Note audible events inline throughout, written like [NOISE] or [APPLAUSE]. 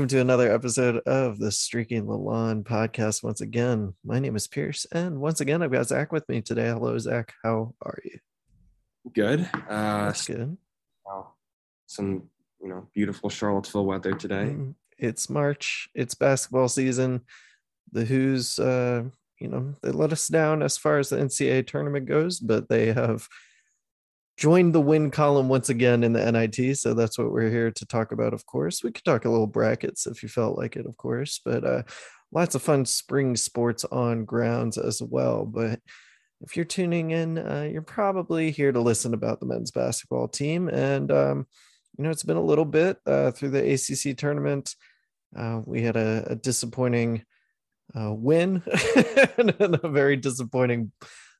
welcome to another episode of the Streaking the Lawn podcast. Once again, my name is Pierce, and once again, I've got Zach with me today. Hello, Zach. How are you? Good. Uh, That's good. wow. Some, you know, beautiful Charlottesville weather today. It's March. It's basketball season. The Hoos, uh, you know, they let us down as far as the NCAA tournament goes, but they have joined the win column once again in the NIT. So that's what we're here to talk about, of course. We could talk a little brackets if you felt like it, of course, but uh, lots of fun spring sports on grounds as well. But if you're tuning in, uh, you're probably here to listen about the men's basketball team. And, um, you know, it's been a little bit uh, through the ACC tournament. Uh, we had a, a disappointing uh, win [LAUGHS] and a very disappointing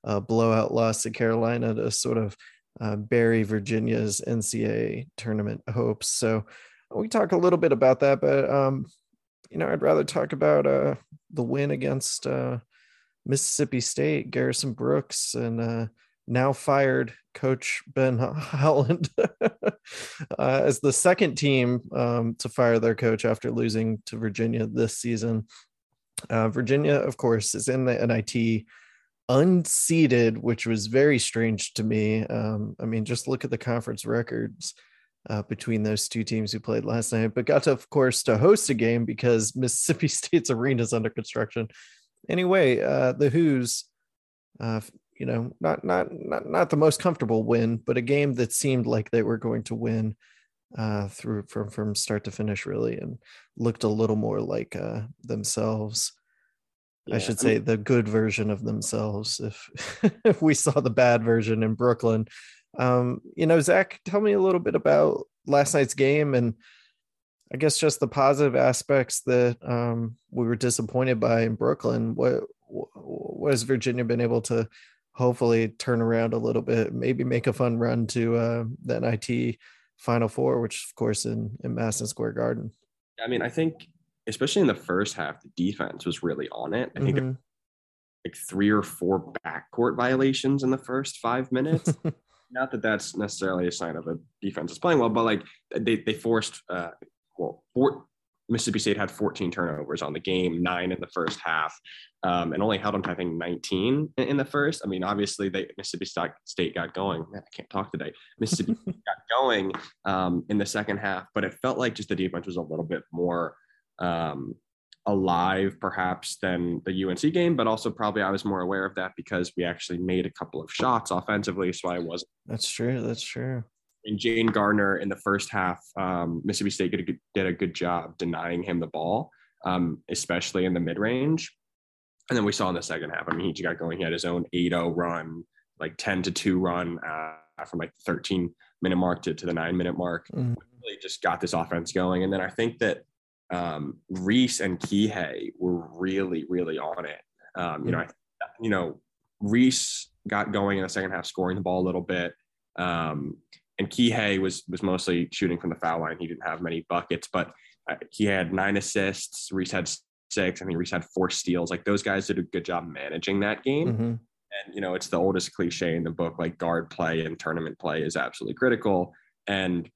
uh, blowout loss to Carolina to sort of uh, Virginia's NCAA tournament hopes. So we talk a little bit about that, but um, you know, I'd rather talk about uh, the win against uh, Mississippi State, Garrison Brooks, and uh, now fired coach Ben [LAUGHS] Howland uh, as the second team um, to fire their coach after losing to Virginia this season. Uh, Virginia, of course, is in the NIT unseeded, which was very strange to me. Um, I mean, just look at the conference records uh, between those two teams who played last night, but got to, of course, to host a game because [LAUGHS] Mississippi State's arena is under construction. Anyway, uh, the Hoos, uh, you know, not not not not the most comfortable win, but a game that seemed like they were going to win uh, through from from start to finish, really, and looked a little more like uh, themselves. I Yeah, should I mean- say the good version of themselves. If [LAUGHS] if we saw the bad version in Brooklyn, um, you know, Zach, tell me a little bit about last night's game and I guess just the positive aspects that um, we were disappointed by in Brooklyn. What what has Virginia been able to hopefully turn around a little bit, maybe make a fun run to uh, the NIT Final Four, which of course in in Madison Square Garden. I mean, I think, especially in the first half, the defense was really on it. I think Mhm. like three or four backcourt violations in the first five minutes. [LAUGHS] Not that that's necessarily a sign of a defense is playing well, but like they, they forced, uh, well, four, Mississippi State had 14 turnovers on the game, nine in the first half, um, and only held them to, I think, 19 in, in the first. I mean, obviously, they Mississippi State got going. Man, I can't talk today. Mississippi [LAUGHS] got going um, in the second half, but it felt like just the defense was a little bit more um, alive, perhaps, than the UNC game. But also, probably, I was more aware of that because we actually made a couple of shots offensively, so I wasn't That's true. That's true. and Jayden Gardner in the first half, um, Mississippi State did a, good, did a good job denying him the ball, um, especially in the mid range. And then we saw in the second half, I mean, he got going. He had his own 8 0 run, like 10 to 2 run uh, from like the 13 minute mark to, to the nine minute mark. Mhm. Really just got this offense going. And then I think that um, Reece and Kihei were really, really on it. Um, you know, I, you know, Reece got going in the second half, scoring the ball a little bit. Um, and Kihei was was mostly shooting from the foul line. He didn't have many buckets, but uh, he had nine assists. Reece had six. I think Reece had four steals. Like those guys did a good job managing that game. Mhm. And you know, it's the oldest cliche in the book. Like guard play and tournament play is absolutely critical. And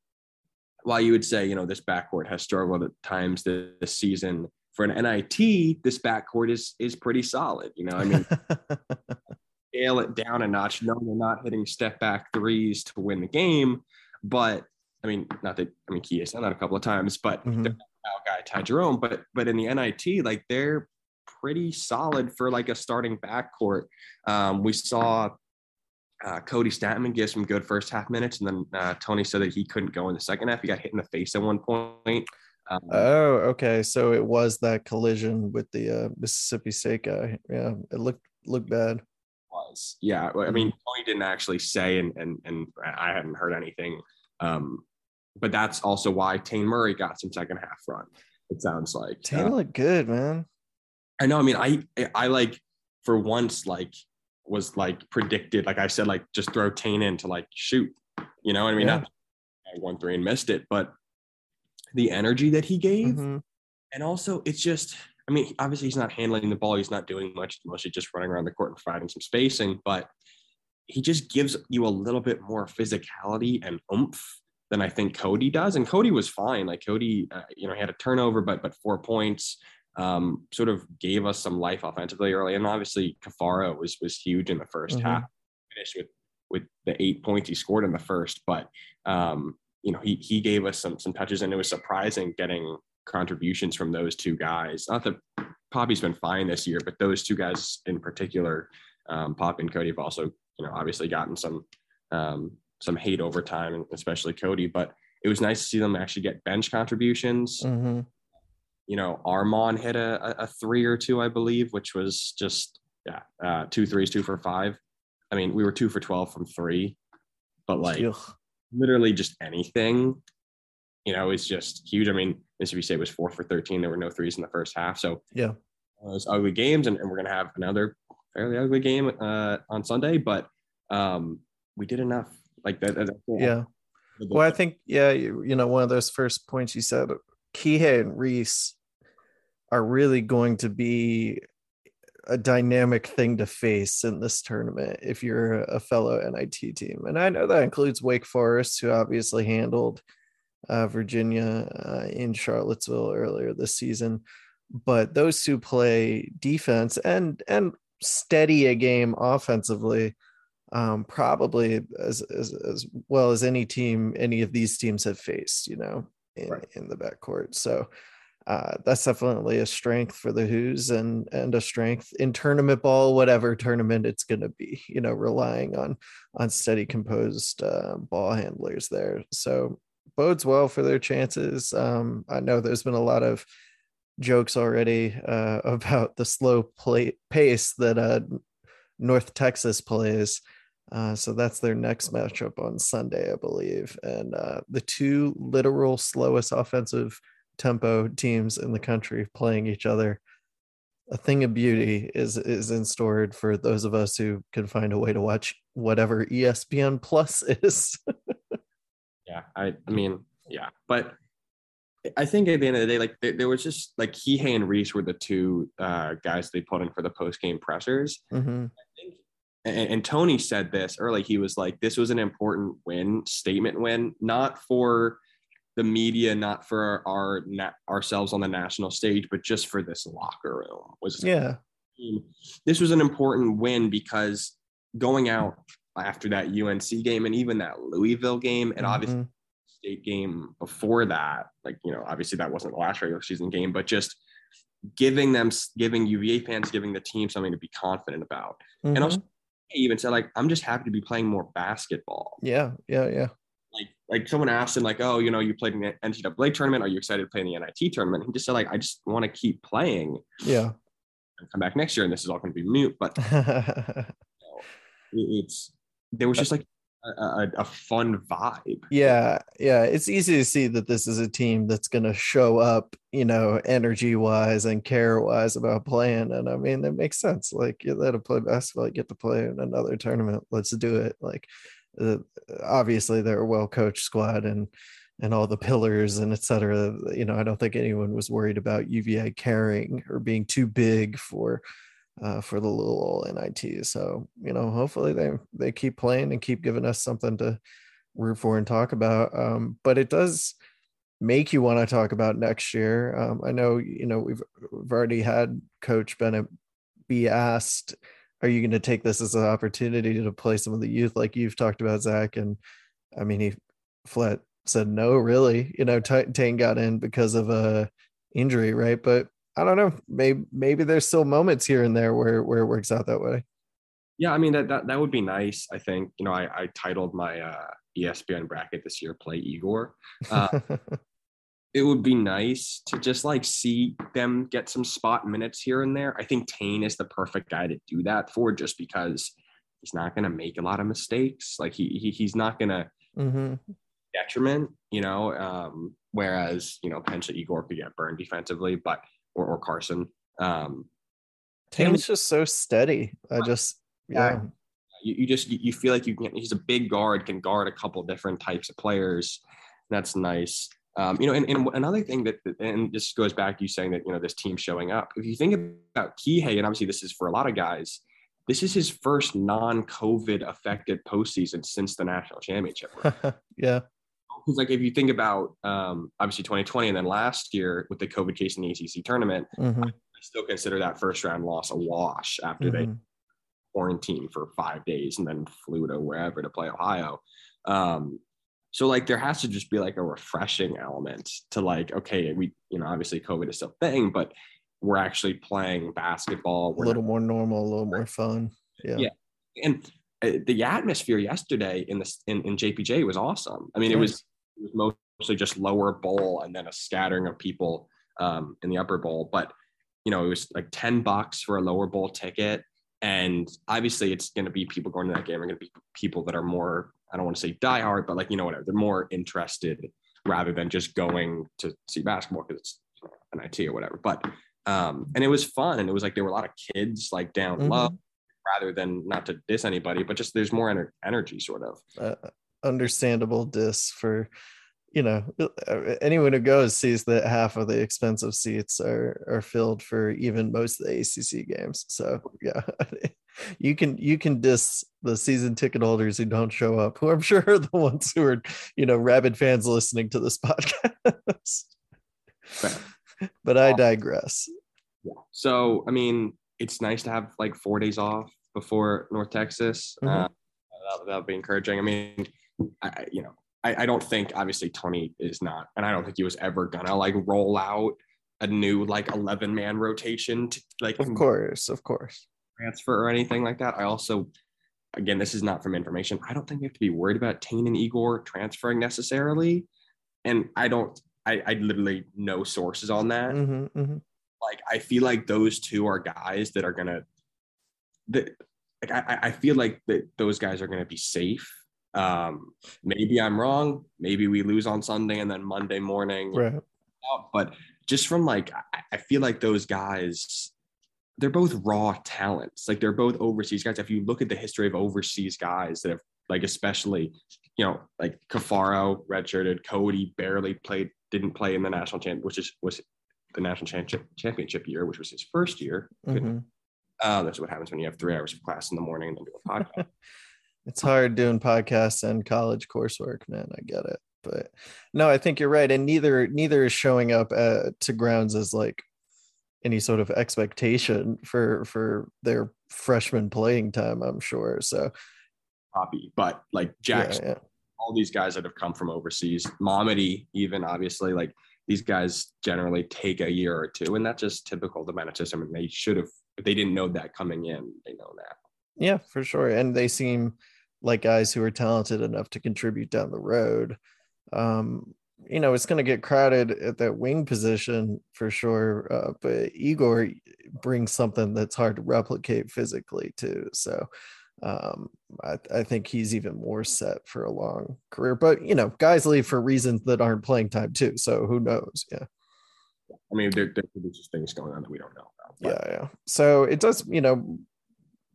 while you would say, you know, this backcourt has struggled at times this, this season, for an NIT, this backcourt is is pretty solid. You know, I mean, [LAUGHS] scale it down a notch. No, they're not hitting step back threes to win the game, but I mean, not that I mean, Key has done that a couple of times, but Mhm. not a guy Ty Jerome. But but in the NIT, like they're pretty solid for like a starting backcourt. Um, we saw uh, Cody Stattmann give some good first half minutes, and then uh, Tony said that he couldn't go in the second half. He got hit in the face at one point. Um, Oh, okay. So it was that collision with the uh, Mississippi State guy. Yeah, it looked looked bad. was. Yeah, I mean, Tony didn't actually say, and and and I hadn't heard anything. Um, but that's also why Taine Murray got some second half run. It sounds like. Taine Uh, looked good, man. I know. I mean, I I like for once like was like predicted. Like I said, like just throw Taine in to like shoot. You know, what I mean, Yeah. not I won three and missed it, but the energy that he gave, Mhm. and also it's just. I mean, obviously he's not handling the ball. He's not doing much. He's mostly just running around the court and providing some spacing. But he just gives you a little bit more physicality and oomph than I think Cody does. And Cody was fine. Like Cody, uh, you know, he had a turnover, but but four points. Um, sort of gave us some life offensively early, and obviously Caffaro was was huge in the 1st mm-hmm. half. Finished with with the eight points he scored in the first, but um, you know he he gave us some some touches, and it was surprising getting contributions from those two guys. Not that Poppy's been fine this year, but those two guys in particular, um, Pop and Cody have also you know obviously gotten some um, some hate over time, especially Cody. But it was nice to see them actually get bench contributions. Mm-hmm. You know, Armaan hit a, a three or two, I believe, which was just yeah, uh, two threes, two for five. I mean, we were two for twelve from three, but like Ugh. literally just anything, you know, is just huge. I mean, Mississippi State was four for thirteen. There were no threes in the first half, so yeah, those ugly games, and, and we're gonna have another fairly ugly game uh, on Sunday, but um, we did enough like that. that yeah. Well, I think yeah, you, you know, one of those first points you said, Kihei and Reece are really going to be a dynamic thing to face in this tournament if you're a fellow NIT team. And I know that includes Wake Forest, who obviously handled uh, Virginia uh, in Charlottesville earlier this season. But those two play defense and and steady a game offensively um, probably as, as as well as any team any of these teams have faced, you know, in, right. in the backcourt. So uh, that's definitely a strength for the Hoos and and a strength in tournament ball, whatever tournament it's going to be. You know, relying on on steady, composed uh, ball handlers there. So bodes well for their chances. Um, I know there's been a lot of jokes already uh, [LAUGHS] about the slow play pace that uh, North Texas plays. Uh, so that's their next matchup on Sunday, I believe. And uh, the two literal slowest offensive tempo teams in the country playing each other. A thing of beauty is is in store for those of us who can find a way to watch whatever ESPN Plus [LAUGHS] is. yeah, I, I mean, yeah, but I think at the end of the day, like there, was just like Kihei and Reece were the two uh, guys they put in for the post game pressers. Mm-hmm and, and Tony said this early. He was like, "This was an important win, statement win, not for the media, not for our, our ourselves on the national stage, but just for this locker room." Was yeah. This was an important win because going out after that UNC game and even that Louisville game, and mm-hmm. obviously state game before that, like you know, obviously that wasn't the last regular season game, but just giving them, giving UVA fans, giving the team something to be confident about, mm-hmm. and also even said like I'm just happy to be playing more basketball. Yeah, yeah, yeah. Like like someone asked him like, oh, you know, you played in the NCAA tournament. Are you excited to play in the NIT tournament? He just said like, I just want to keep playing. Yeah. And come back next year, and this is all going to be mute. But [LAUGHS] you know, it's there was just like a, a, fun vibe. Yeah, yeah. It's easy to see that this is a team that's going to show up, you know, energy wise and care wise about playing. And I mean, that makes sense. Like, you let them play basketball, you get to play in another tournament. Let's do it. Like, uh, obviously, they're a well coached squad and and all the pillars and etc. You know, I don't think anyone was worried about UVA caring or being too big for uh, for the little old NIT. So you know, hopefully they they keep playing and keep giving us something to root for and talk about. Um, but it does make you want to talk about next year. Um, I know you know we've we've already had Coach Bennett be asked, "Are you going to take this as an opportunity to play some of the youth like you've talked about, Zach?" And I mean, he flat said no, really. You know, Taine got in because of a injury, right? But I don't know. Maybe maybe there's still moments here and there where where it works out that way. Yeah, I mean that that, that would be nice. I think you know I, I titled my uh, ESPN bracket this year "Play Igor." Uh, [LAUGHS] it would be nice to just like see them get some spot minutes here and there. I think Taine is the perfect guy to do that for, just because he's not going to make a lot of mistakes. Like he, he he's not going to mm-hmm. detriment, you know. Um, whereas you know potentially Igor could get burned defensively, but or, or Carson. Um, Tatum's just so steady. I just yeah. You, you just you feel like you can. He's a big guard, can guard a couple different types of players. That's nice. Um, you know, and, and another thing that, and this goes back to you saying that you know this team showing up. If you think about Kihei, and obviously this is for a lot of guys, this is his first non-COVID affected postseason since the national championship. [LAUGHS] yeah, because like if you think about um, obviously 2020 and then last year with the COVID case in the ACC tournament, Mhm, I still consider that first round loss a wash after they mhm. quarantined for five days and then flew to wherever to play Ohio. Um, so like there has to just be like a refreshing element to like, okay, we, you know, obviously COVID is still a thing, but we're actually playing basketball. a We're little more normal, a little more fun. Yeah. Yeah. and uh, the atmosphere yesterday in this in, in JPJ was awesome. I mean, it was Nice. It was mostly just lower bowl and then a scattering of people um, in the upper bowl. But you know, it was like ten bucks for a lower bowl ticket, and obviously, it's going to be people going to that game are going to be people that are more I don't want to say diehard, but like you know whatever they're more interested rather than just going to see basketball because it's an IT or whatever. But um, and it was fun, and it was like there were a lot of kids like down Mhm. low rather than not to diss anybody, but just there's more ener- energy sort of. uh, understandable diss for you know uh, anyone who goes sees that half of the expensive seats are are filled for even most of the ACC games. So yeah, [LAUGHS] you can you can diss the season ticket holders who don't show up, who I'm sure are the ones who are you know rabid fans listening to this [LAUGHS] podcast. but I digress. Yeah. So I mean, it's nice to have like four days off before North Texas. Mhm. Uh, that, that would be encouraging. I mean, I, you know, I, I don't think obviously Tony is not, and I don't think he was ever gonna like roll out a new like 11 man rotation to like Of course, of course. transfer or anything like that. I also, again, this is not from information. I don't think we have to be worried about Taine and Igor transferring necessarily. And I don't, I, I literally no sources on that. Mhm, mhm. Like, I feel like those two are guys that are gonna, that like I, I feel like that those guys are gonna be safe. Um, maybe I'm wrong. Maybe we lose on Sunday and then Monday morning Right. but just from like I, feel like those guys they're both raw talents like they're both overseas guys if you look at the history of overseas guys that have like especially you know like Caffaro redshirted Cody barely played didn't play in the national champ which is was the national championship championship year which was his first year Mhm. uh, that's what happens when you have three hours of class in the morning and then do a podcast [LAUGHS] it's hard doing podcasts and college coursework man i get it but no i think you're right and neither neither is showing up uh, to grounds as like any sort of expectation for for their freshman playing time i'm sure so copy but like yeah, Jackson yeah. all these guys that have come from overseas, Mamadi, even obviously, like these guys generally take a year or two, and that's just typical of the Bennett system. And they should have, if they didn't know that coming in, they know that. yeah for sure and they seem like guys who are talented enough to contribute down the road um you know it's going to get crowded at that wing position for sure uh, but igor brings something that's hard to replicate physically too so um I, I think he's even more set for a long career but you know guys leave for reasons that aren't playing time too so who knows yeah I mean, there, there could be just things going on that we don't know about. Yeah yeah so it does you know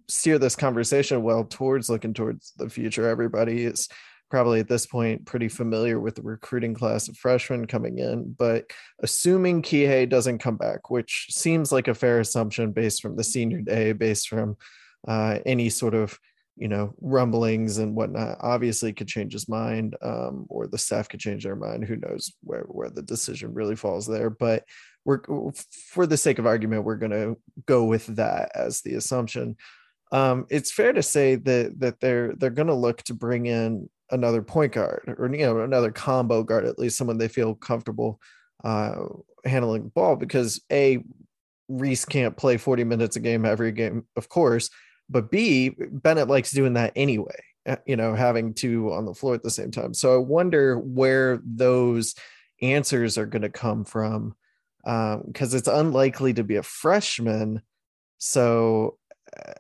steer this conversation well towards looking towards the future. Everybody is probably at this point pretty familiar with the recruiting class of freshmen coming in but assuming Kihei doesn't come back which seems like a fair assumption based from the senior day based from uh, any sort of you know rumblings and whatnot obviously could change his mind um, or the staff could change their mind. Who knows where where the decision really falls there but we're for the sake of argument we're going to go with that as the assumption um, it's fair to say that that they're they're going to look to bring in another point guard or you know another combo guard at least someone they feel comfortable uh, handling the ball because a Reece can't play 40 minutes a game every game of course but b Bennett likes doing that anyway uh, you know having two on the floor at the same time. So I wonder where those answers are going to come from because it's unlikely to be a freshman. So uh,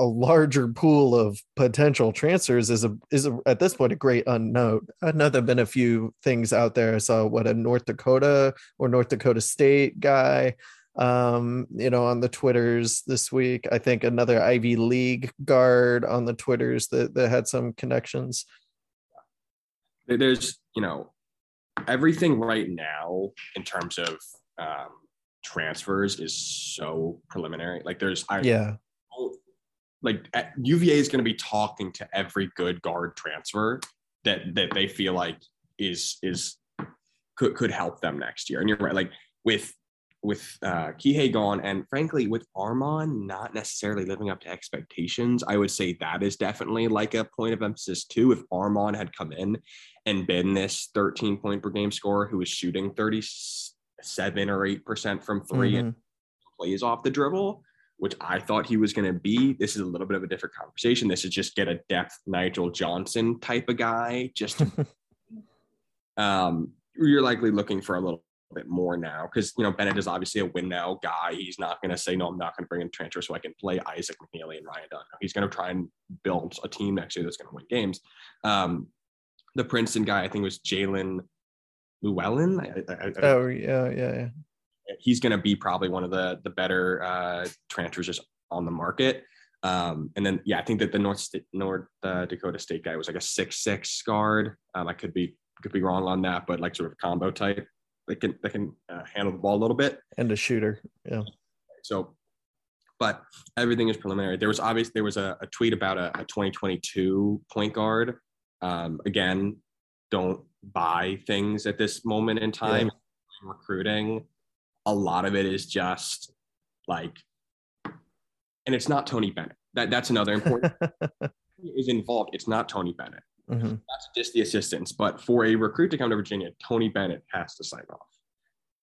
a larger pool of potential transfers is a is a, at this point a great unknown. I know there've been a few things out there. I saw what a North Dakota or North Dakota State guy, um, you know, on the Twitters this week. I think another Ivy League guard on the Twitters that that had some connections. there's, you know, everything right now in terms of um, transfers is so preliminary. Like, there's, I, Yeah, like UVA is going to be talking to every good guard transfer that that they feel like is is could could help them next year. And you're right, like with with uh Kihei gone and frankly with Armaan not necessarily living up to expectations, I would say that is definitely like a point of emphasis too. If Armaan had come in and been this 13 point per game scorer who was shooting 37 or 8 percent from 3 mm-hmm. and plays off the dribble, which I thought he was going to be. This is a little bit of a different conversation. This is just get a depth Nigel Johnson type of guy. Just [LAUGHS] um, you're likely looking for a little bit more now because you know Bennett is obviously a win now guy. He's not going to say no. I'm not going to bring in transfer so I can play Isaac McNeely and Ryan Dunn. He's going to try and build a team next year that's going to win games. Um, the Princeton guy, I think, was Jaelin Llewellyn. I, I, oh yeah, yeah, yeah he's going to be probably one of the the better uh, transfers just on the market. Um, and then yeah, I think that the North North uh, Dakota State guy was like a six six guard. Um, I could be could be wrong on that, but like sort of combo type. They can they can uh, handle the ball a little bit and a shooter. Yeah. So, but everything is preliminary. There was obviously there was a, a tweet about a, a 2022 point guard. Um, again, don't buy things at this moment in time. Yeah. Recruiting a lot of it is just like, and it's not Tony Bennett. That that's another important [LAUGHS] is involved. It's not Tony Bennett. Mm-hmm. That's just the assistants. But for a recruit to come to Virginia, Tony Bennett has to sign off,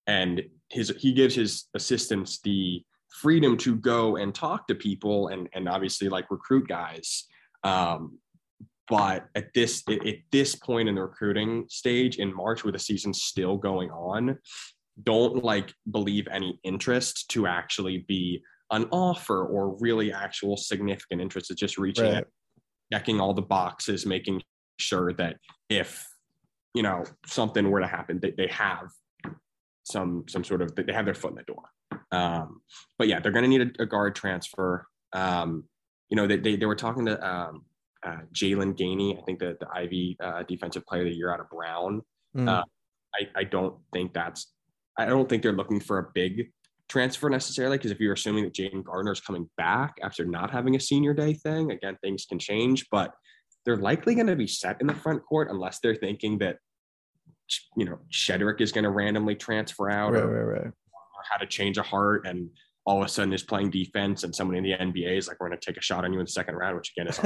and his he gives his assistants the freedom to go and talk to people and and obviously like recruit guys. Um, but at this at this point in the recruiting stage in March, with the season still going on, don't like believe any interest to actually be an offer or really actual significant interest. It's just reaching right. out, checking all the boxes, making sure that if you know something were to happen, they, they have some some sort of they have their foot in the door. Um, but yeah, they're going to need a, a, guard transfer. Um, you know, they, they, they were talking to um, uh, Jaylan Gainey, I think the, the Ivy uh, Defensive Player of the Year out of Brown. Mm. Uh, I, I don't think that's I don't think they're looking for a big transfer necessarily because if you're assuming that Jayden Gardner is coming back after not having a senior day thing, again, things can change, but they're likely going to be set in the front court unless they're thinking that, you know, Shedrick is going to randomly transfer out right, or, right, right. or how to change a heart and all of a sudden is playing defense and someone in the NBA is like, we're going to take a shot on you in the second round, which again is,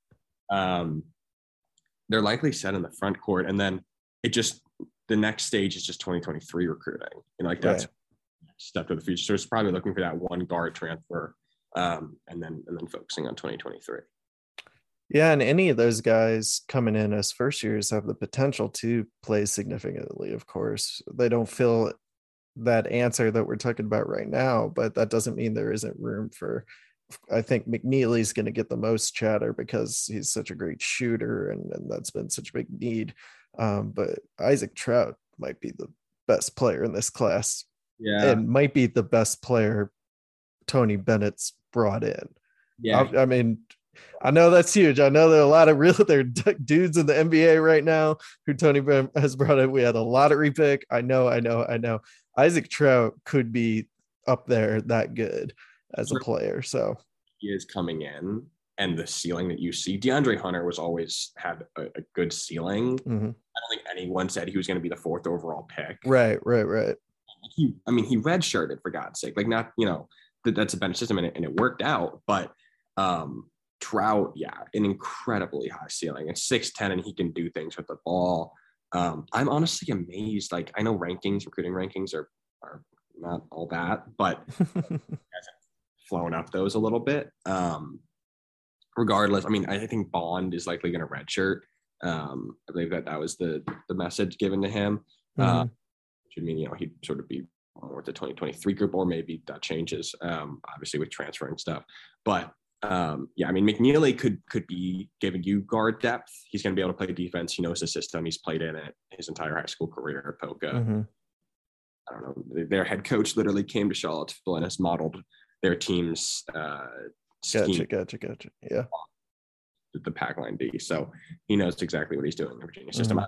[LAUGHS] um, they're likely set in the front court. And then it just, the next stage is just 2023 recruiting. And like that's right. step to the future. So it's probably looking for that one guard transfer, um, and then and then focusing on 2023. Yeah, and any of those guys coming in as first years have the potential to play significantly. Of course, they don't fill that answer that we're talking about right now, but that doesn't mean there isn't room for. I think McNeely's going to get the most chatter because he's such a great shooter, and, and that's been such a big need. Um, but Isaac Traudt might be the best player in this class. Yeah. And might be the best player Tony Bennett's brought in. Yeah. I, I mean, I know that's huge. I know there are a lot of real [LAUGHS] there dudes in the NBA right now who Tony has brought in. We had a lottery pick. I know, I know, I know. Isaac Traudt could be up there that good as a player. So he is coming in and the ceiling that you see. DeAndre Hunter was always had a, a good ceiling. Mm-hmm. I don't think anyone said he was going to be the fourth overall pick. Right, right, right. He, I mean, he redshirted for God's sake. Like, not you know that that's a better system, and it, and it worked out. But um, Traudt, yeah, an incredibly high ceiling. It's six ten, and he can do things with the ball. Um, I'm honestly amazed. Like, I know rankings, recruiting rankings are are not all that, but [LAUGHS] flown up those a little bit. Um, regardless, I mean, I think Bond is likely going to redshirt. Um, I believe that that was the the message given to him. Uh, mm-hmm. Uh, which would mean you know he'd sort of be more with the 2023 group, or maybe that changes. Um, obviously with transferring stuff, but um, yeah, I mean McNeely could could be giving you guard depth. He's going to be able to play defense. He knows the system. He's played in it his entire high school career at Poca. Mm-hmm. I don't know. Their head coach literally came to Charlottesville and has modeled their team's uh, Gotcha, gotcha, gotcha. Yeah. The pack line D. So he knows exactly what he's doing in the Virginia system. Mm-hmm.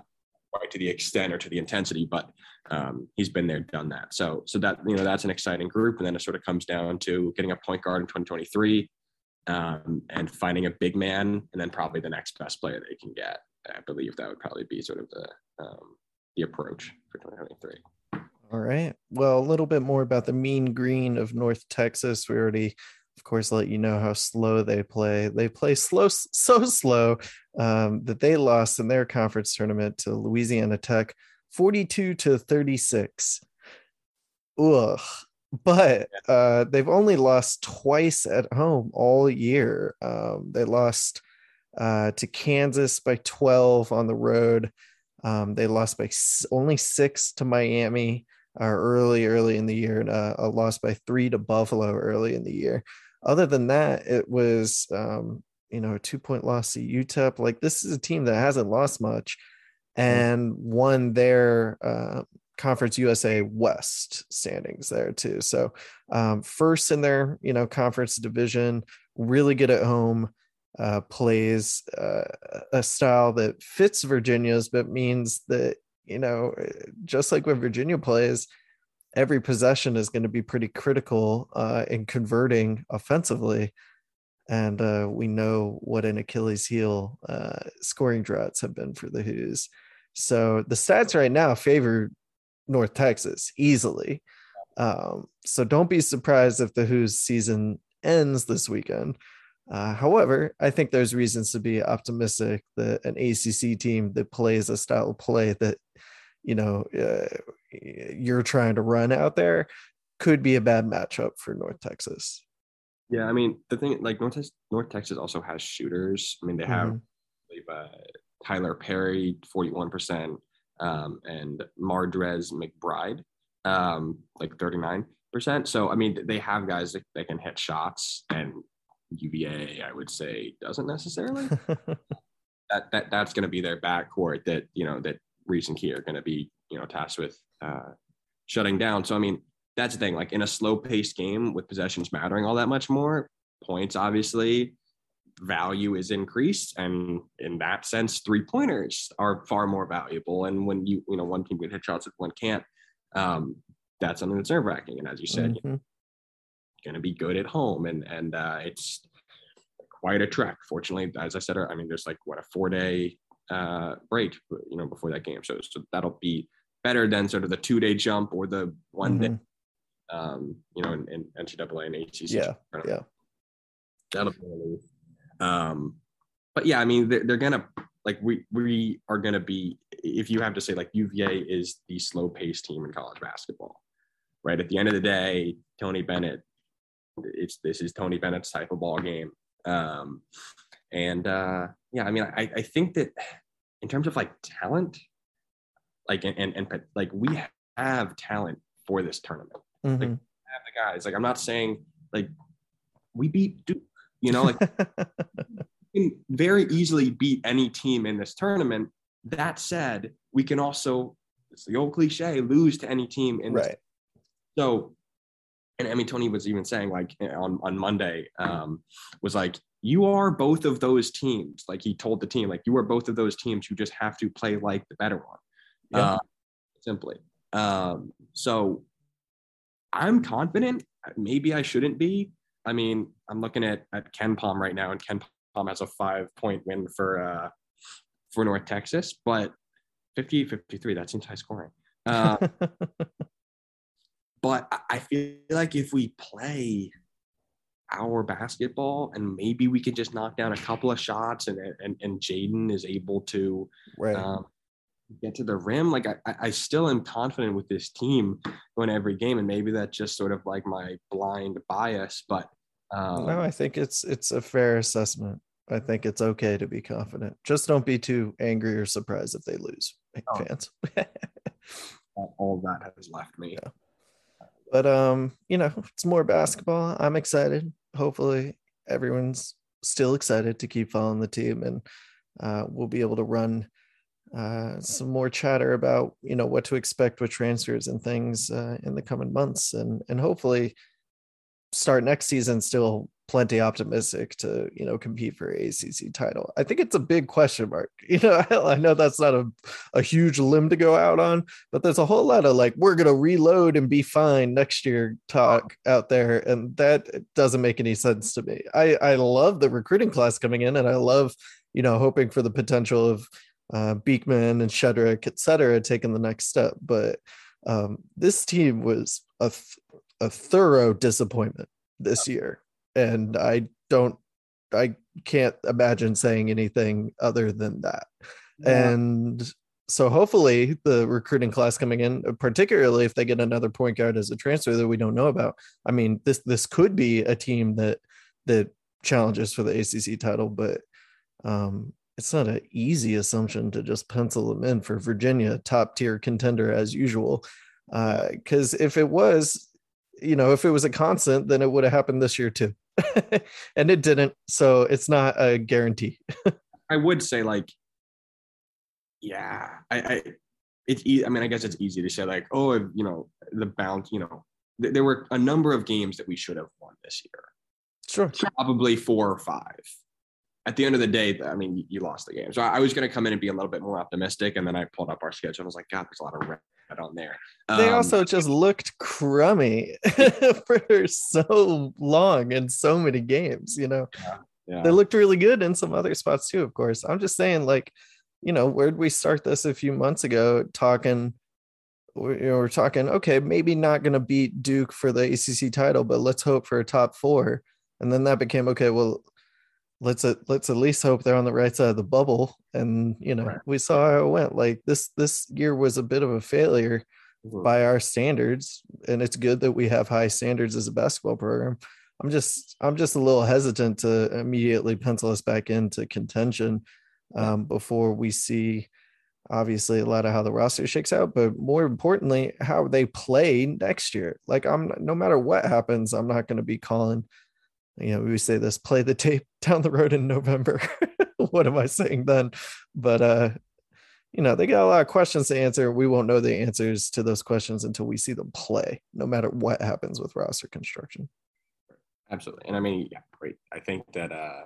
Quite to the extent or to the intensity, but um, he's been there, done that. So, so that you know that's an exciting group, and then it sort of comes down to getting a point guard in 2023, um, and finding a big man, and then probably the next best player they can get. I believe that would probably be sort of the um, the approach for 2023. All right. Well, a little bit more about the mean green of North Texas. We already, of course, let you know how slow they play. They play slow, so slow um, that they lost in their conference tournament to Louisiana Tech, 42 to 36. Ugh. But uh, they've only lost twice at home all year. Um, they lost uh, to Kansas by 12 on the road. Um, they lost by only six to Miami uh, early, early in the year, and uh, a loss by three to Buffalo early in the year. Other than that, it was um, you know a two point loss to UTEP. Like this is a team that hasn't lost much, and won their uh, Conference USA West standings there too. So um, first in their you know conference division, really good at home uh, plays uh, a style that fits Virginia's, but means that, you know, just like when Virginia plays, every possession is going to be pretty critical uh, in converting offensively. And uh, we know what an Achilles heel uh, scoring droughts have been for the Hoos. So the stats right now favor North Texas easily. Um, so don't be surprised if the Hoos season ends this weekend. Uh, however, I think there's reasons to be optimistic that an ACC team that plays a style of play that you know uh, you're trying to run out there could be a bad matchup for North Texas. Yeah, I mean the thing like North Texas, North Texas also has shooters. I mean they have mm-hmm. uh, Tylor Perry, forty-one percent, um, and Mardrez McBride, um, like thirty-nine percent. So I mean they have guys that, that can hit shots and UVA, I would say, doesn't necessarily. [LAUGHS] that, that that's going to be their backcourt that you know that Reece and Key are going to be you know tasked with uh, shutting down. So I mean, that's the thing. Like in a slow-paced game with possessions mattering all that much more, points obviously value is increased, and in that sense, three pointers are far more valuable. And when you you know one team can hit shots if one can't, um, that's something that's nerve wracking. And as you said, mm-hmm. you know, going to be good at home, and and uh, it's quite a trek. Fortunately, as I said, I mean, there's like what a four day uh, break, you know, before that game, so so that'll be better than sort of the two day jump or the one mm-hmm. day, um, you know, in, in NCAA and ACC. Yeah, yeah, that'll be. Um, but yeah, I mean, they're, they're gonna like we we are gonna be if you have to say like UVA is the slow paced team in college basketball, right? At the end of the day, Tony Bennett it's this is Tony Bennett's type of ball game. Um, and uh, yeah, I mean, I, I think that in terms of like talent, like and, and, and like we have talent for this tournament. Mm-hmm. Like have the guys. Like I'm not saying like we beat Duke, you know, like [LAUGHS] can very easily beat any team in this tournament. That said, we can also it's the old cliche lose to any team in right. This. So and I mean, Tony was even saying like on, on Monday, um, was like, you are both of those teams. Like he told the team, like you are both of those teams. You just have to play like the better one. Yeah. Uh, simply. Um, so I'm confident. Maybe I shouldn't be. I mean, I'm looking at, at KenPom right now and KenPom has a five point win for, uh, for North Texas, but 50, 53, that seems high scoring. Uh, [LAUGHS] But I feel like if we play our basketball and maybe we can just knock down a couple of shots and and, and Jayden is able to right. um, get to the rim. Like I, I still am confident with this team going every game, and maybe that's just sort of like my blind bias. But um, no, I think it's it's a fair assessment. I think it's okay to be confident. Just don't be too angry or surprised if they lose, oh. fans. [LAUGHS] all that has left me. Yeah. But um, you know, it's more basketball. I'm excited. Hopefully, everyone's still excited to keep following the team, and uh, we'll be able to run uh, some more chatter about you know what to expect with transfers and things uh, in the coming months, and and hopefully start next season still plenty optimistic to you know compete for ACC title. I think it's a big question mark. [LAUGHS] You know, I, know that's not a, a huge limb to go out on, but there's a whole lot of like we're gonna reload and be fine next year talk out there, and that doesn't make any sense to me. I I love the recruiting class coming in, and I love you know hoping for the potential of uh, Beekman and Shedrick, et cetera, taking the next step. But um, this team was a, th- a thorough disappointment this year. And I don't, I can't imagine saying anything other than that. Yeah. And so hopefully the recruiting class coming in, particularly if they get another point guard as a transfer that we don't know about. I mean, this this could be a team that that challenges for the ACC title, but um, it's not an easy assumption to just pencil them in for Virginia, top tier contender as usual. Because uh, if it was, you know, if it was a constant, then it would have happened this year too, [LAUGHS] and it didn't. So it's not a guarantee. [LAUGHS] I would say like yeah, I, I it's easy. I mean, I guess it's easy to say like, oh, you know, the bounce, you know, th- there were a number of games that we should have won this year. Sure. Probably four or five. At the end of the day, I mean, you lost the game. So I was going to come in and be a little bit more optimistic. And then I pulled up our schedule and I was like, God, there's a lot of red on there. They um, also just looked crummy [LAUGHS] for so long in so many games, you know. Yeah, yeah. They looked really good in some other spots too, of course. I'm just saying, like, you know, where'd we start this a few months ago talking? You know, we're talking, okay, maybe not going to beat Duke for the ACC title, but let's hope for a top four. And then that became, okay, well, let's at, let's at least hope they're on the right side of the bubble. And, you know, right. we saw how it went. Like this, this year was a bit of a failure mm-hmm. by our standards. And it's good that we have high standards as a basketball program. I'm just, I'm just a little hesitant to immediately pencil us back into contention um, before we see obviously a lot of how the roster shakes out, but more importantly, how they play next year. Like I'm no matter what happens, I'm not going to be calling, you know, we say this play the tape [LAUGHS] down the road in November. [LAUGHS] what am I saying then? But uh, you know, they got a lot of questions to answer. We won't know the answers to those questions until we see them play, no matter what happens with roster construction. Absolutely. And I mean, yeah, great. I think that uh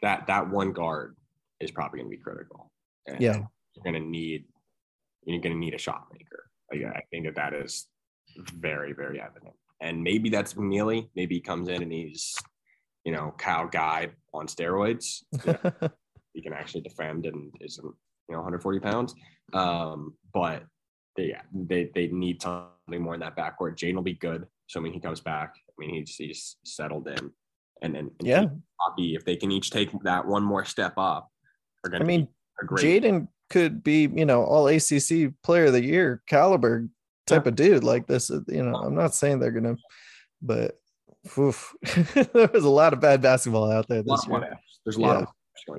that that one guard is probably going to be critical. And yeah, you're going to need you're going to need a shot maker. Like, I think that that is very very evident. And maybe that's McNeely. Maybe he comes in and he's you know Kyle Guy on steroids. Yeah, [LAUGHS] he can actually defend and isn't you know 140 pounds. Um, but they, yeah, they they need something more in that backcourt. Jane will be good, assuming he comes back. I mean, he's he's settled in, and then yeah, Bobby, if they can each take that one more step up, are going to. I mean, Jayden could be, you know, all ACC Player of the Year caliber type yeah. of dude. Like this, you know, I'm not saying they're going to, but oof, [LAUGHS] there was a lot of bad basketball out there this year. There's a lot yeah. of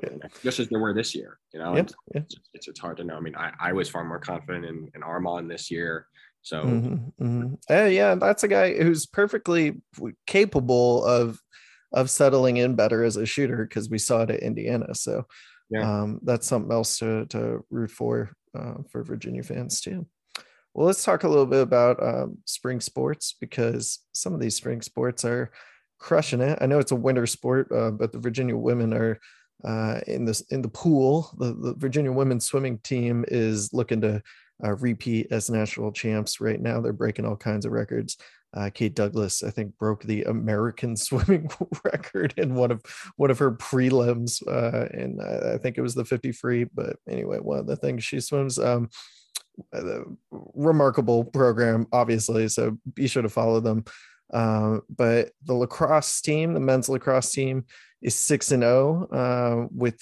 yeah. just as there were this year. You know, it's, it's, it's, hard to know. I mean, I, I was far more confident in, in Armaan this year. So, mm-hmm, mm-hmm. Uh, yeah, that's a guy who's perfectly capable of of settling in better as a shooter because we saw it at Indiana. So, yeah. um, that's something else to, to root for uh, for Virginia fans too. Well, let's talk a little bit about um, spring sports because some of these spring sports are crushing it. I know it's a winter sport, uh, but the Virginia women are uh, in this in the pool. The, the Virginia women's swimming team is looking to uh, repeat as national champs right now. They're breaking all kinds of records. Uh, Kate Douglass, I think, broke the American [LAUGHS] swimming [LAUGHS] record in one of one of her prelims, uh, and I, I, think it was the 50 free. But anyway, one of the things she swims, um, remarkable program, obviously. So be sure to follow them. Uh, but the lacrosse team, the men's lacrosse team, is six and zero oh, uh, with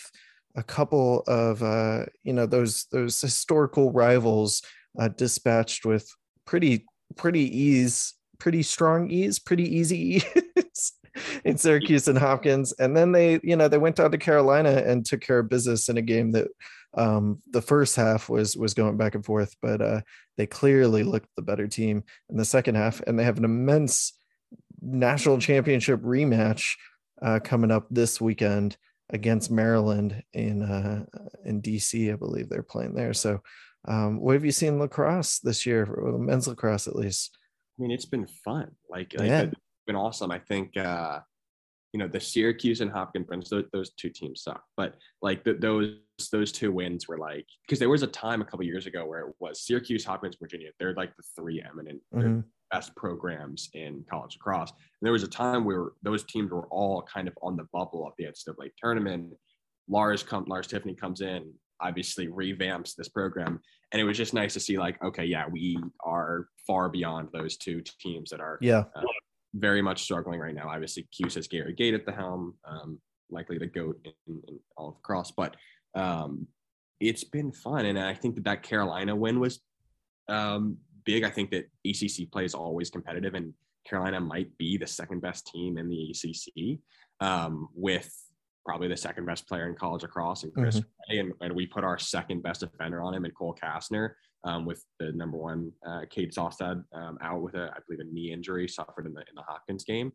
a couple of uh, you know those those historical rivals uh, dispatched with pretty pretty ease pretty strong ease, pretty easy [LAUGHS] ease in Syracuse and Hopkins. And then they, you know, they went down to Carolina and took care of business in a game that um, the first half was was going back and forth, but uh, they clearly looked the better team in the second half, and they have an immense national championship rematch uh, coming up this weekend against Maryland in uh, in DC, I believe they're playing there. So, um, what have you seen lacrosse this year, or men's lacrosse at least? I mean, it's been fun. Like, like yeah. it's been awesome. I think, uh, you know, the Syracuse and Hopkins, those, those two teams suck, but like the, those those two wins were like because there was a time a couple years ago where it was Syracuse, Hopkins, Virginia. They're like the three eminent mm-hmm. best programs in college lacrosse. And there was a time where those teams were all kind of on the bubble of the NCAA tournament. Lars come Lars Tiffany comes in obviously revamps this program. And it was just nice to see, like, okay, yeah, we are far beyond those two teams that are yeah uh, very much struggling right now. Obviously, Cuse has Gary Gait at the helm, um, likely the goat in, in all of cross, but um, it's been fun. And I think that that Carolina win was um, big. I think that ACC play is always competitive, and Carolina might be the second best team in the ACC um, with probably the second best player in college lacrosse and Chris mm-hmm. and, and, we put our second best defender on him and Cole Kastner um, with the number one uh, Cade Saustad um, out with a I believe a knee injury suffered in the in the Hopkins game.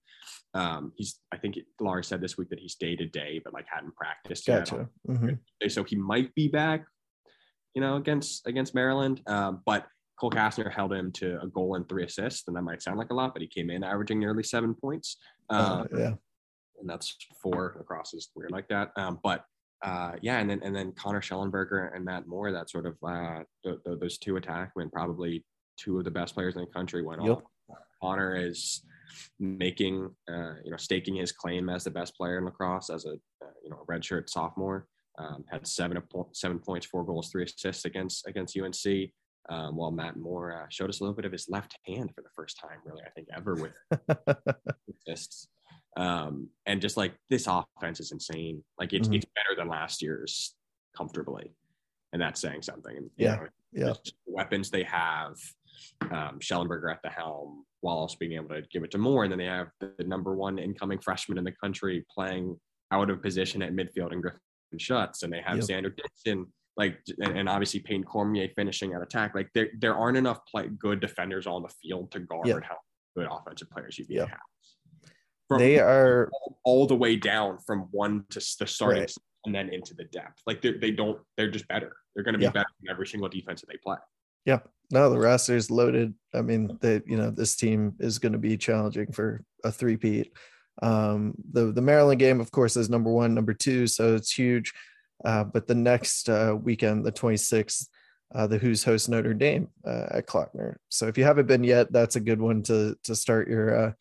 Um, he's I think Laurie said this week that he's day to day but like hadn't practiced gotcha. yet. Mm-hmm. So he might be back, you know, against against Maryland. Um, but Cole Kastner held him to a goal and three assists, and that might sound like a lot, but he came in averaging nearly seven points. Uh, yeah and that's four across his career like that. Um, but uh, yeah, and then and then Connor Shellenberger and Matt Moore, that sort of uh, th- th- those two attackmen, probably two of the best players in the country went yep. off. Connor is making uh, you know staking his claim as the best player in lacrosse as a uh, you know redshirt sophomore. Um, had seven seven points, four goals, three assists against against UNC. Um, while Matt Moore uh, showed us a little bit of his left hand for the first time, really, I think ever with [LAUGHS] assists. Um, and just like this offense is insane. Like it's, mm-hmm. it's better than last year's comfortably. And that's saying something. And, yeah. Know, yeah. The weapons they have, um, Shellenberger at the helm, while also being able to give it to Moore. And then they have the number one incoming freshman in the country playing out of position at midfield and Griffin Schutz. And they have yep. Xander Dixon, like, and, and, obviously Payton Cormier finishing at attack. Like there, there aren't enough play, good defenders on the field to guard yep. how good offensive players you yep. have they are all, all, the way down from one to the starting right. and then into the depth. Like they they don't they're just better. They're going to be yeah. better than every single defense that they play. Yeah. No, the roster is loaded. I mean, they you know this team is going to be challenging for a three-peat. Um, the the Maryland game, of course, is number one, number two, so it's huge. Uh, but the next uh, weekend, the 26th, uh, the Hoos host Notre Dame uh, at Klockner. So if you haven't been yet, that's a good one to to start your uh,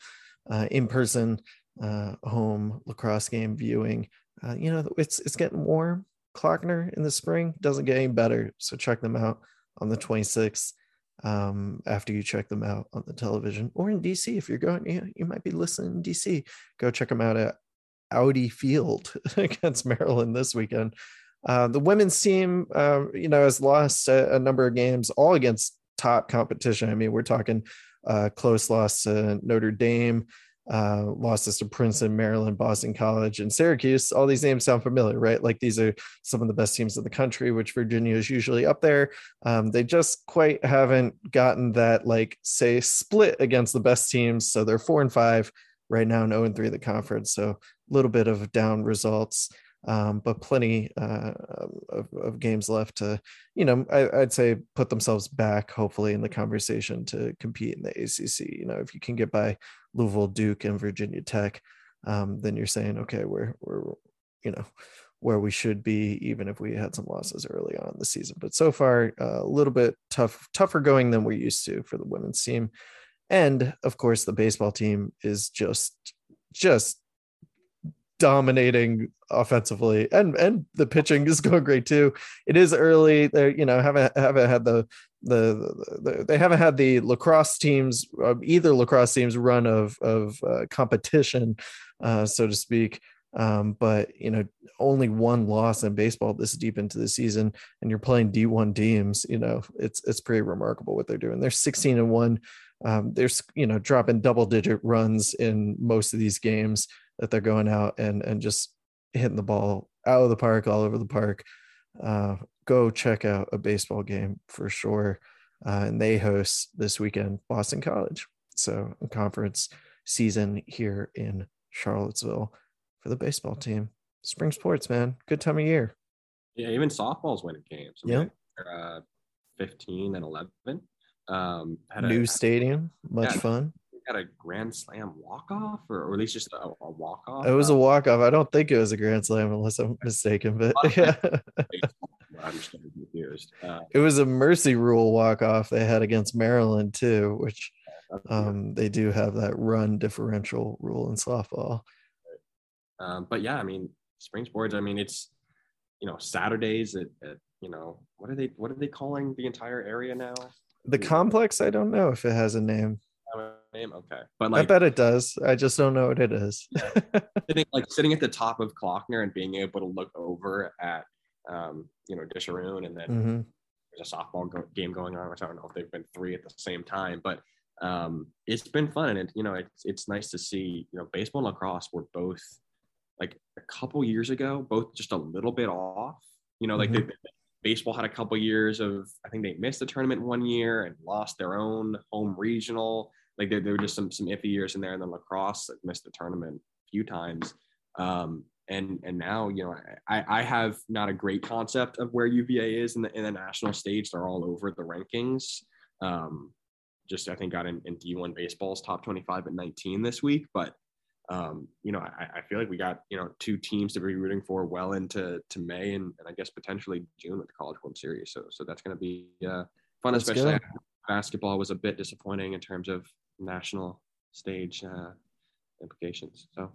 in-person uh, home lacrosse game viewing. Uh, you know, it's it's getting warm. Klockner in the spring doesn't get any better, so check them out on the 26th. Um, after you check them out on the television or in DC, if you're going, you, you might be listening in DC. Go check them out at Audi Field [LAUGHS] against Maryland this weekend. Uh, the women's team, uh, you know, has lost a, a, number of games, all against top competition. I mean, we're talking uh, close loss to Notre Dame, uh, losses to Princeton, Maryland, Boston College, and Syracuse. All these names sound familiar, right? Like these are some of the best teams in the country, which Virginia is usually up there. Um, they just quite haven't gotten that, like, say, split against the best teams. So they're four and five right now, and 0 and 3 of the conference. So a little bit of down results um, but plenty uh, of, of, games left to, you know, I, would say put themselves back, hopefully, in the conversation to compete in the ACC. You know, if you can get by Louisville, Duke, and Virginia Tech, um, then you're saying, okay, we're we're you know where we should be, even if we had some losses early on the season. But so far, uh, a little bit tough, tougher going than we're used to for the women's team. And of course, the baseball team is just just dominating offensively and and the pitching is [LAUGHS] going great too. It is early. They you know haven't haven't had the the, the, they haven't had the lacrosse teams uh, either lacrosse teams run of of uh, competition uh, so to speak. Um, but you know only one loss in baseball this deep into the season and you're playing d1 teams you know it's it's pretty remarkable what they're doing. They're 16 and 1 um, there's you know dropping double digit runs in most of these games that they're going out and and just hitting the ball out of the park all over the park. Uh, go check out a baseball game for sure. Uh, and they host this weekend boston college. So a conference season here in charlottesville for the baseball team. Spring sports man. Good time of year. Yeah even softball's winning games. Yeah. uh, 15 and 11 um had new a, stadium much yeah, fun had a grand slam walk off, or, or at least just a, a walk off. It was a walk off. I don't think it was a grand slam, unless I'm mistaken. But yeah, [LAUGHS] I'm confused. Uh, it was a mercy rule walk off they had against Maryland too, which um, they do have that run differential rule in softball. Um, but yeah, I mean, spring sports. I mean, it's you know Saturdays at, at you know, what are they what are they calling the entire area now? The complex, I don't know if it has a name. Name, okay, but like I bet it does. I just don't know what it is. [LAUGHS] sitting, like sitting at the top of Klockner and being able to look over at um, you know Disharoon, and then Mhm. there's a softball go- game going on, which I don't know if they've been three at the same time, but um, it's been fun, and it, you know it's it's nice to see you know baseball and lacrosse were both like a couple years ago, both just a little bit off. You know, like Mhm. they, baseball had a couple years of I think they missed the tournament one year and lost their own home regional. Like there, there were just some some iffy years in there, and then lacrosse like, missed the tournament a few times. Um, and and now you know I, I have not a great concept of where UVA is in the in the national stage. They're all over the rankings. Um, just I think got in, in D1 baseball's top 25 at 19 this week, but um, you know, I, I feel like we got, you know, two teams to be rooting for well into to May and, and I guess potentially June with the College World Series. So so that's going to be uh, fun, Let's especially basketball was a bit disappointing in terms of national stage uh, implications. So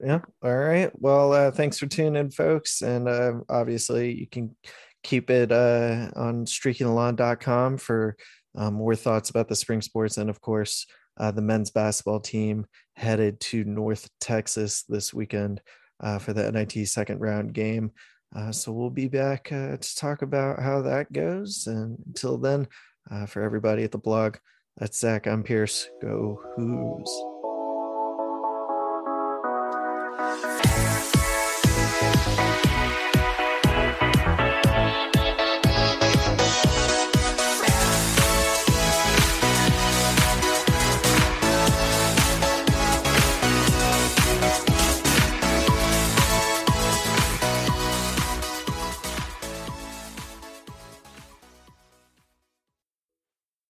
Yeah. All right. Well, uh, thanks for tuning in, folks. And uh, obviously, you can keep it uh, on streakingthelawn.com for um, more thoughts about the spring sports. And of course, uh, the men's basketball team headed to North Texas this weekend uh, for the NIT second round game. Uh, so we'll be back uh, to talk about how that goes. And until then, uh, for everybody at the blog, that's Zach. I'm Pierce. Go Hoos.